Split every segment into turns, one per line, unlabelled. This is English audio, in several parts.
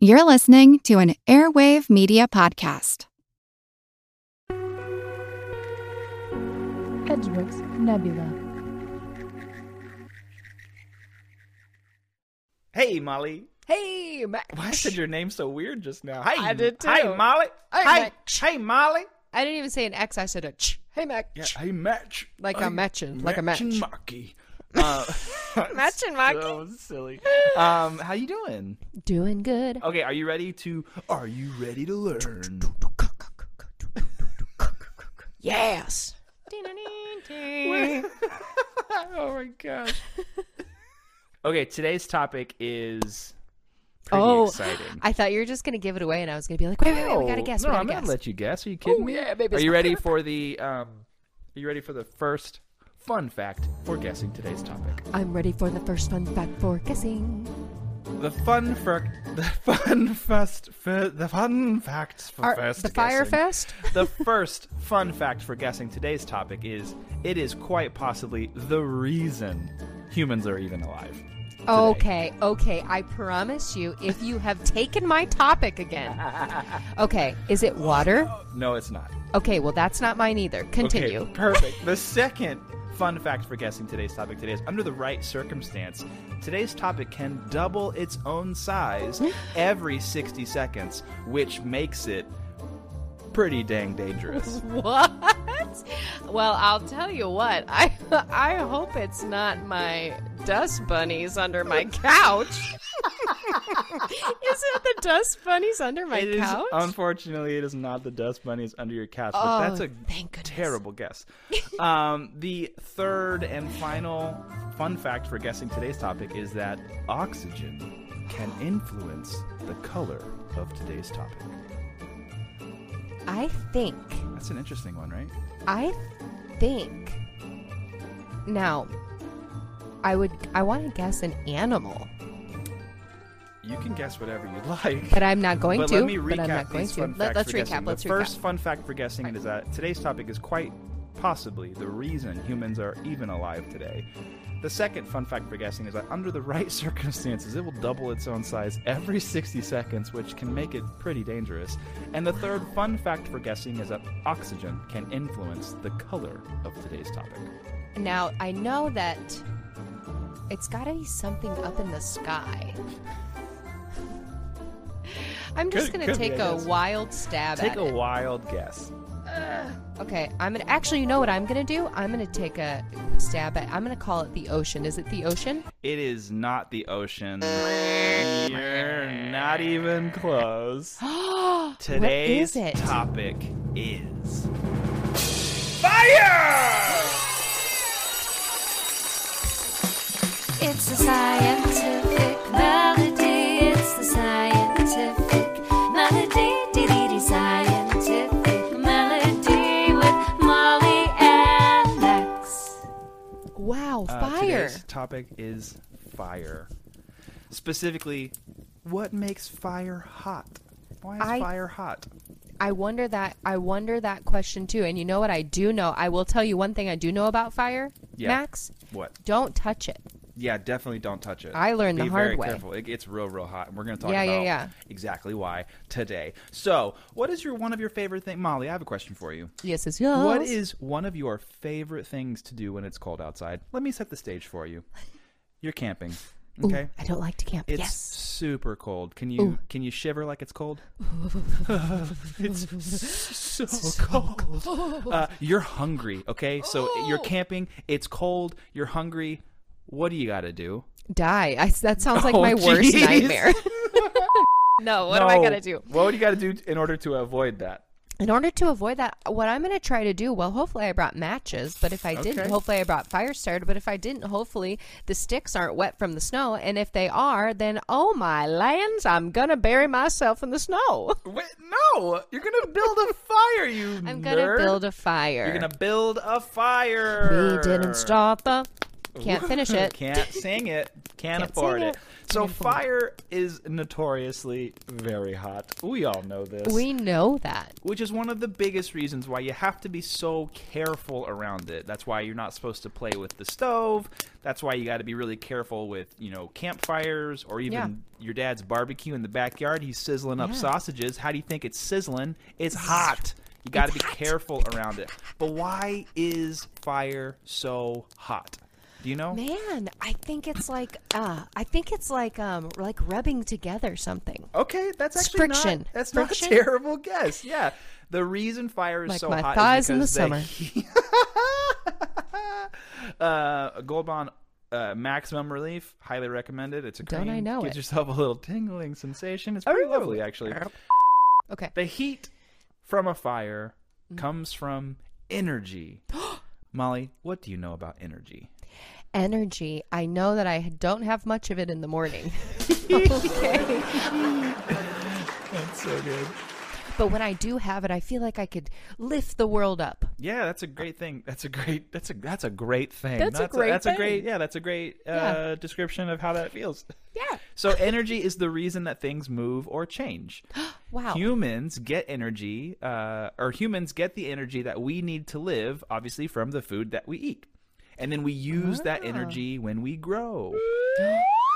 You're listening to an Airwave Media Podcast.
Edgeworks Nebula.
Hey, Molly.
Hey, Mac.
Why said your name so weird just now? Hey,
I did too.
Hey, Molly.
Hey,
hey,
Mac.
hey, Molly.
I didn't even say an X. I said a ch. Hey, Mac.
Yeah, hey, match.
Like a
Hey,
matchin', like a match.
matchin' Marky. Uh,
Matchin' Marky.
So silly. Um, how you doing?
Doing good.
Okay, are you ready to? Are you ready to learn?
Yes.
oh my gosh. okay, today's topic is pretty
Oh,
exciting.
I thought you were just gonna give it away, and I was gonna be like, wait, wait, wait, we gotta guess.
No,
we gotta
I'm
guess.
gonna let you guess. Are you kidding
Oh,
me?
yeah, baby,
Are you ready for the? Um, are you ready for the first fun fact for guessing today's topic?
I'm ready for the first fun fact for guessing.
The fun for the fun fest for the fun facts for
Our-
fest
the Fire. Fest.
the first fun fact for guessing today's topic is it is quite possibly the reason humans are even alive. today.
Okay, okay. I promise you, if you have taken my topic again. Okay, is it water?
No, it's not.
Okay, well, that's not mine either. Continue.
Okay, perfect. The second fun fact for guessing today's topic today is under the right circumstance, today's topic can double its own size every 60 seconds, which makes it pretty dang dangerous.
What? Well, I'll tell you what. I I hope it's not my dust bunnies under my couch. Is it the dust bunnies under my
It is-
couch?
unfortunately, it is not the dust bunnies under your couch,
Oh,
but that's a terrible guess. um, the third and final fun fact for guessing today's topic is that oxygen can influence the color of today's topic.
I think.
That's an interesting one, right?
I think. Now, I would. I want to guess an animal,
You can guess whatever you'd like.
but I'm not going
but
to.
let me recap
but I'm not going
these
to.
fun
Let,
facts
us
for
recap.
guessing.
Let's
the
recap.
first fun fact for guessing is that today's topic is quite possibly the reason humans are even alive today. The second fun fact for guessing is that under the right circumstances, it will double its own size every 60 seconds, which can make it pretty dangerous. And the third fun fact for guessing is that oxygen can influence the color of today's topic.
Now I know that it's got to be something up in the sky. I'm just gonna
could be,
take
I
a
guess.
wild stab at Take
a
it.
wild guess.
Okay, I'm gonna actually. You know what I'm gonna do? I'm gonna take a stab at. I'm gonna call it the ocean. Is it the ocean?
It is not the ocean. You're not even close. Today's
what is it?
topic is fire.
It's the scientific melody. It's the scientific melody. Dee-dee-dee, scientific melody with Molly and Max.
Wow,
Uh,
fire!
Today's topic is fire. Specifically, what makes fire hot? Why is
I-
fire hot?
I wonder that. I wonder that question too. And you know what? I do know. I will tell you one thing I do know about fire,
Yeah.
Max.
What?
Don't touch it.
Yeah, definitely don't touch it.
I learned
Be
the hard
very
way.
careful. It gets real, real hot, and we're going to talk
Yeah, yeah,
about
yeah.
exactly why today. So, what is your one of your favorite things, Molly? I have a question for you.
Yes, it's yours.
What is one of your favorite things to do when it's cold outside? Let me set the stage for you. You're camping,
Ooh,
okay?
I don't like to camp.
It's
yes.
super cold. Can you
Ooh.
can you shiver like it's cold? it's so, cold. Uh, you're hungry, okay? So you're camping. It's cold. You're hungry. What do you got to do?
Die. I, that sounds like
Oh,
my worst nightmare. no, what am I
No.
gonna do?
What do you got to do in order to avoid that?
In order to avoid that, what I'm going to try to do, well, hopefully I brought matches, but if I didn't,
Okay.
hopefully I brought fire starter, but if I didn't, hopefully the sticks aren't wet from the snow, and if they are, then oh my lands, I'm going to bury myself in the snow.
Wait, no! You're gonna build a fire, you
I'm going to build a fire.
You're gonna build a fire.
We didn't start the Can't finish it.
Can't sing it. Can't,
Can't
afford it.
it.
So fire is notoriously very hot. We all know this.
We know that.
which is one of the biggest reasons why you have to be so careful around it. That's why you're not supposed to play with the stove. That's why you got to be really careful with, you know, campfires or even
Yeah.
your dad's barbecue in the backyard. He's sizzling up
Yeah.
sausages. How do you think it's sizzling? It's hot. You got to be careful around it. But why is fire so hot? Do you know?
Man, I think it's like uh I think it's like um like rubbing together something.
Okay, that's actually
friction.
Not, that's
Friction?
not a terrible guess. Yeah, the reason fire is
Like
so
my
hot
thighs
is
in the
because
summer.
uh, Gold Bond uh, Maximum Relief, highly recommended. It's a cream. Don't.
I know
Gives
it.
yourself a little tingling sensation. It's pretty
Oh.
lovely, actually.
Okay.
The heat from a fire
Mm.
comes from energy. Molly, what do you know about energy?
Energy. I know that I don't have much of it in the morning. okay.
That's so good.
But when I do have it, I feel like I could lift the world up.
Yeah, that's a great thing. That's a great. That's a that's a great thing.
That's a
that's
great
that's a great. Yeah, that's a great uh,
Yeah.
description of how that feels.
Yeah.
So energy is the reason that things move or change.
Wow.
Humans get energy, uh, or humans get the energy that we need to live, obviously from the food that we eat, and then we use that
Ah.
energy when we grow.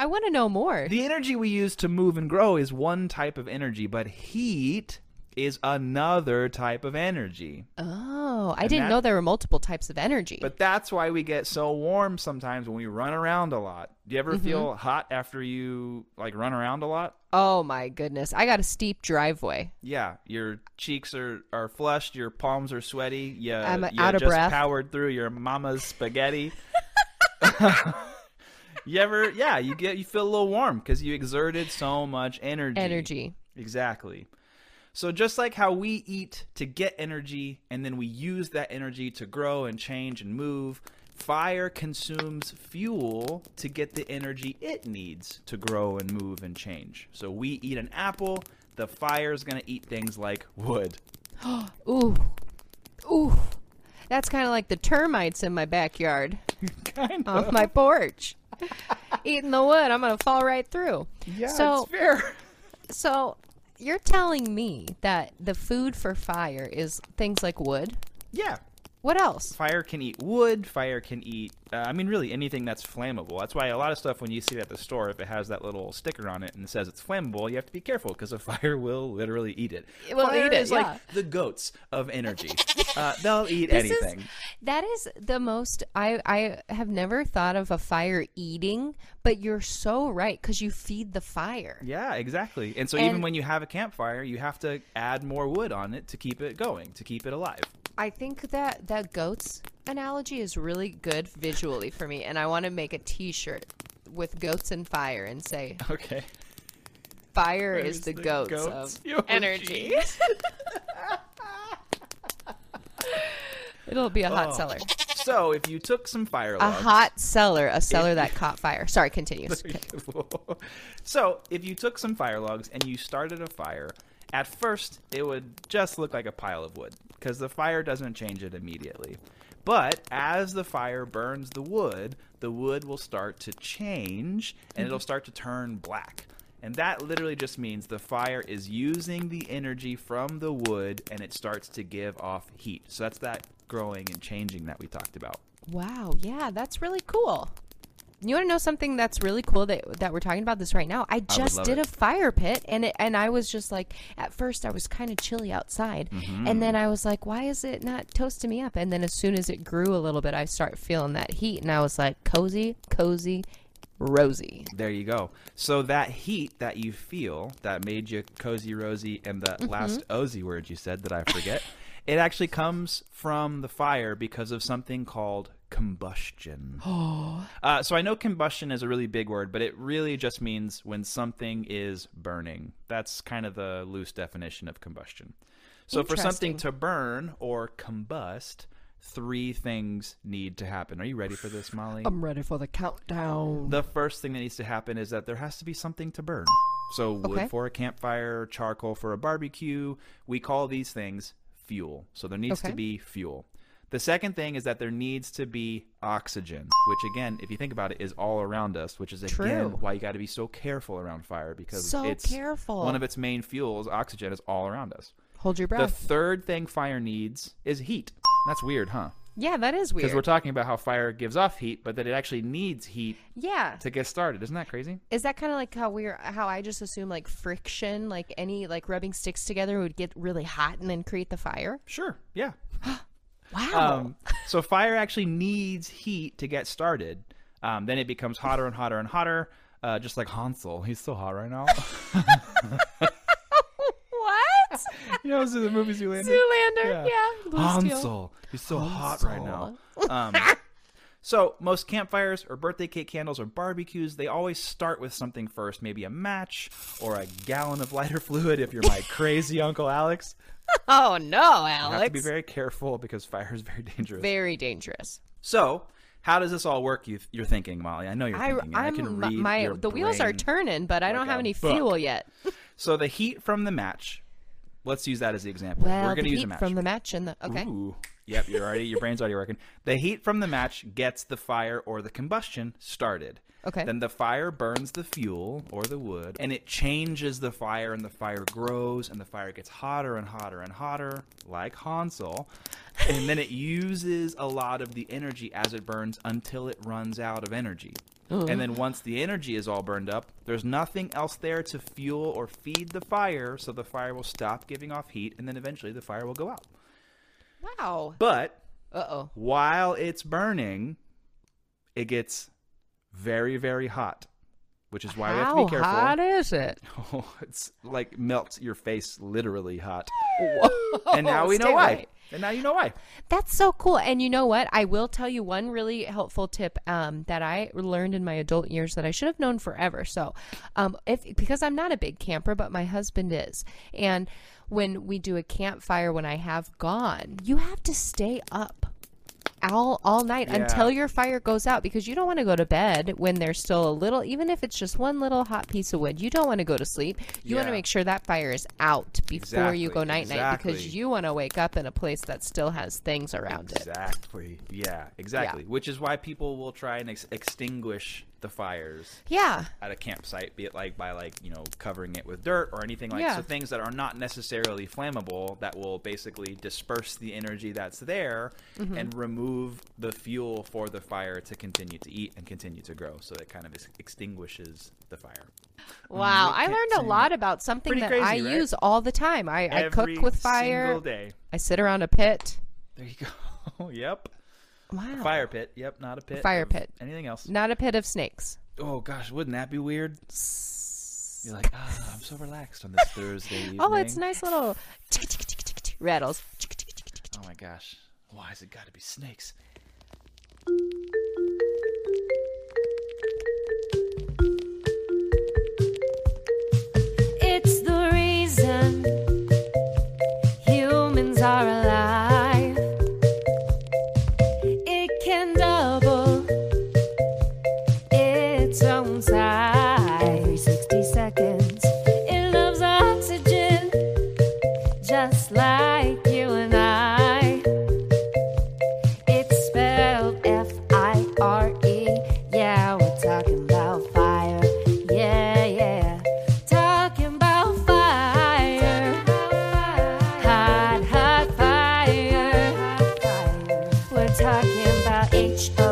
I want to know more.
The energy we use to move and grow is one type of energy, but heat is another type of energy.
oh, I didn't
that-
know there were multiple types of energy.
But that's why we get so warm sometimes when we run around a lot. Do you ever
Mm-hmm.
feel hot after you like run around a lot?
oh my goodness, I got a steep driveway.
Yeah, your cheeks are, are flushed, your palms are sweaty. You,
I'm
you
out of
just
breath.
powered through your mama's spaghetti. you ever? Yeah, you get you feel a little warm because you exerted so much energy.
Energy.
Exactly. So just like how we eat to get energy and then we use that energy to grow and change and move, fire consumes fuel to get the energy it needs to grow and move and change. So we eat an apple, the fire is going to eat things like wood.
Ooh. Ooh. That's kind of like the termites in my backyard
kind
off my porch. Eating the wood, I'm going to fall right through.
Yeah,
so,
it's fair.
so you're telling me that the food for fire is things like wood?
Yeah.
What else?
Fire can eat wood. Fire can eat. Uh, I mean, really anything that's flammable. That's why a lot of stuff when you see it at the store, if it has that little sticker on it and it says it's flammable, you have to be careful because a fire will literally eat it.
It will
fire
eat it,
is
yeah.
like the goats of energy. uh, they'll eat
This is-
anything.
that is the most I I have never thought of a fire eating, but you're so right cuz you feed the fire.
Yeah, exactly. And so even when you have a campfire, you have to add more wood on it to keep it going, to keep it alive.
I think that that goats analogy is really good visually for me and I want to make a t-shirt with goats and fire and say
Okay.
fire
Where's
is the,
the
goats,
goats?
of
Oh,
energy. It'll be a hot
Oh.
cellar.
So if you took some fire
A hot cellar, a cellar that caught fire. Sorry, continue.
so if you took some fire logs and you started a fire, at first it would just look like a pile of wood because the fire doesn't change it immediately. But as the fire burns the wood, the wood will start to change and it'll mm-hmm. start to turn black. And that literally just means the fire is using the energy from the wood and it starts to give off heat. So that's that growing and changing that we talked about.
Wow, yeah, that's really cool. You want to know something that's really cool that that we're talking about this right now? I just
love
did
it.
a fire pit and it, and I was just like at first I was kind of chilly outside.
Mm-hmm.
And then I was like, why is it not toasting me up? And then as soon as it grew a little bit, I start feeling that heat and I was like, cozy, cozy, rosy.
There you go. So that heat that you feel that made you cozy rosy and the
Mm-hmm.
last Ozy word you said that I forget, it actually comes from the fire because of something called combustion. uh, so I know combustion is a really big word, but it really just means when something is burning. That's kind of the loose definition of combustion. So for something to burn or combust, three things need to happen. Are you ready for this, Molly?
I'm ready for the countdown.
the first thing that needs to happen is that there has to be something to burn. So wood
Okay.
for a campfire, charcoal for a barbecue. We call these things fuel. So there needs to be fuel. The second thing is that there needs to be oxygen, which again, if you think about it, is all around us, which is again
True.
why you got to be so careful around fire because it's
So
it's
careful.
one of its main fuels, oxygen, is all around us.
Hold your breath.
The third thing fire needs is heat. That's weird, huh?
yeah, that is weird.
Because we're talking about how fire gives off heat, but that it actually needs heat
yeah.
to get started. Isn't that crazy?
Is that kind of like how we're how I just assume like friction, like any like rubbing sticks together would get really hot and then create the fire?
Sure. Yeah.
Wow.
Um, so fire actually needs heat to get started. Um, then it becomes hotter and hotter and hotter, uh, just like Hansel. He's so hot right now.
what?
you know, those are the movies you landed.
Zoolander. Yeah. Blue Steel.
Hansel. He's so hot right now. Um, so most campfires or birthday cake candles or barbecues, they always start with something first, maybe a match or a gallon of lighter fluid. If you're my crazy uncle Alex,
Oh no,
you have to
Alex.
be very careful because fire is very dangerous.
Very dangerous.
So, how does this all work? You, you're thinking, Molly. I know you're
I,
thinking. and I
I'm
can
my,
read
my
your
the wheels are turning, but I don't
like
have any
book.
fuel yet.
So the heat from the match. Let's use that as the example.
Well,
We're going to use
heat
a match.
from the match and the okay.
Ooh. Yep, you're already your brain's already working. The heat from the match gets the fire or the combustion started.
Okay.
Then the fire burns the fuel or the wood, and it changes the fire, and the fire grows, and the fire gets hotter and hotter and hotter, like Hansel. And then it uses a lot of the energy as it burns until it runs out of energy. And then once the energy is all burned up, there's nothing else there to fuel or feed the fire, so the fire will stop giving off heat, and then eventually the fire will go out.
Wow.
But
Uh oh.
while it's burning, it gets very, very hot, which is why we have to be careful.
How hot is it?
Oh, it's like melts your face literally hot.
Whoa,
And now we know why.
away.
And now you know why.
That's so cool. And you know what? I will tell you one really helpful tip um, that I learned in my adult years that I should have known forever. So, um, if because I'm not a big camper, but my husband is, and when we do a campfire, when I have gone, you have to stay up all all night
Yeah.
until your fire goes out because you don't want to go to bed when there's still a little even if it's just one little hot piece of wood you don't want to go to sleep you want to make sure that fire is out before you go night night because you want to wake up in a place that still has things around it
Exactly. Yeah, exactly. Which is why people will try and ex- extinguish the fires
yeah
at a campsite, be it like by like you know covering it with dirt or anything like
Yeah.
so things that are not necessarily flammable that will basically disperse the energy that's there
Mm-hmm.
and remove the fuel for the fire to continue to eat and continue to grow. So it kind of ex- extinguishes the fire.
Wow, I learned a lot about something
Pretty
that
crazy,
I
right?
use all the time. I, I
Every
cook with fire.
single day.
I sit around a pit.
There you go. yep.
Wow.
Fire pit. Yep. Not a pit.
Fire
of
pit.
Anything else?
Not a pit of snakes.
Oh gosh, wouldn't that be weird? You're like, ah, I'm so relaxed on this Thursday evening.
Oh, it's nice little rattles.
Oh my gosh, why has it got to be snakes?
It's the reason humans are alive.
H O.